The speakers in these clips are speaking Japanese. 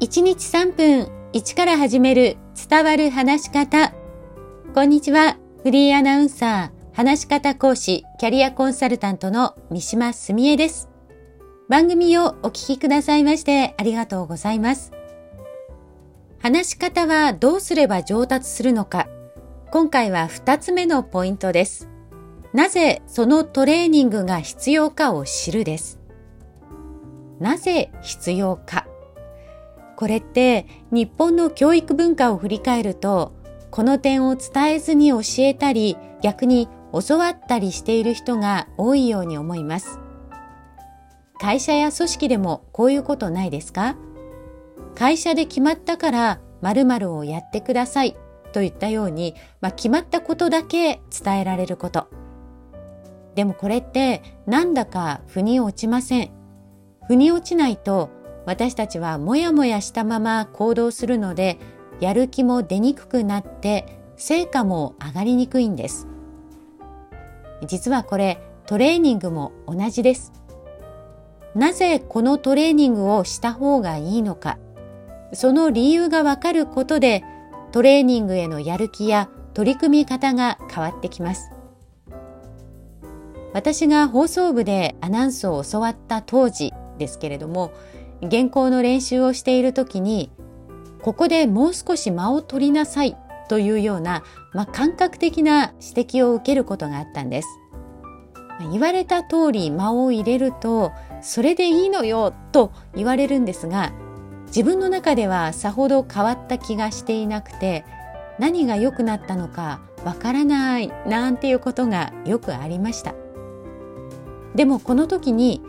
1日3分1から始める伝わる話し方。こんにちは。フリーアナウンサー、話し方講師、キャリアコンサルタントの三島澄江です。番組をお聞きくださいましてありがとうございます。話し方はどうすれば上達するのか。今回は2つ目のポイントです。なぜそのトレーニングが必要かを知るです。なぜ必要か。これって日本の教育文化を振り返るとこの点を伝えずに教えたり逆に教わったりしている人が多いように思います。会社や組織でもこういうことないですか？会社で決まったから〇〇をやってくださいといったように、まあ、決まったことだけ伝えられること。でもこれってなんだか腑に落ちません。腑に落ちないと私たちはもやもやしたまま行動するのでやる気も出にくくなって成果も上がりにくいんです。実はこれトレーニングも同じです。なぜこのトレーニングをした方がいいのか。その理由がわかることでトレーニングへのやる気や取り組み方が変わってきます。私が放送部でアナウンスを教わった当時ですけれども原稿の練習をしている時にここでもう少し間を取りなさいというような、まあ、感覚的な指摘を受けることがあったんです。言われた通り間を入れるとそれでいいのよと言われるんですが自分の中ではさほど変わった気がしていなくて何が良くなったのかわからないなんていうことがよくありましたでもこの時に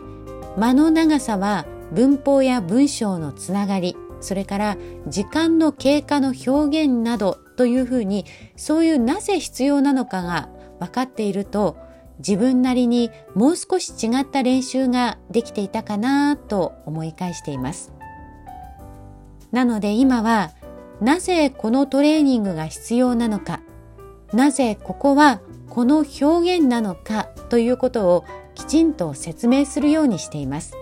間の長さは文法や文章のつながりそれから時間の経過の表現などというふうにそういうなぜ必要なのかが分かっていると自分なりにもう少し違った練習ができていたかなと思い返しています。なので今はなぜこのトレーニングが必要なのかなぜここはこの表現なのかということをきちんと説明するようにしています。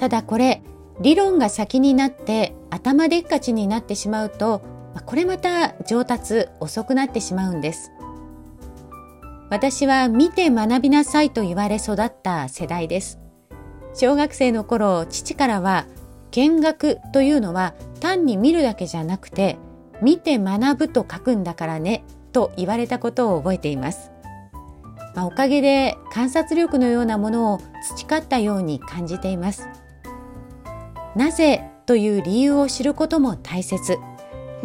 ただこれ理論が先になって頭でっかちになってしまうとこれまた上達遅くなってしまうんです。私は見て学びなさいと言われ育った世代です。小学生の頃父からは見学というのは単に見るだけじゃなくて見て学ぶと書くんだからねと言われたことを覚えています、まあ、おかげで観察力のようなものを培ったように感じています。なぜという理由を知ることも大切。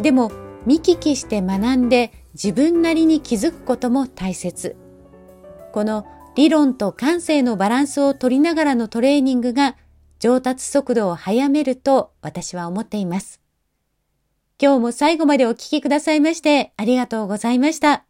でも見聞きして学んで自分なりに気づくことも大切。この理論と感性のバランスを取りながらのトレーニングが上達速度を速めると私は思っています。今日も最後までお聴きくださいましてありがとうございました。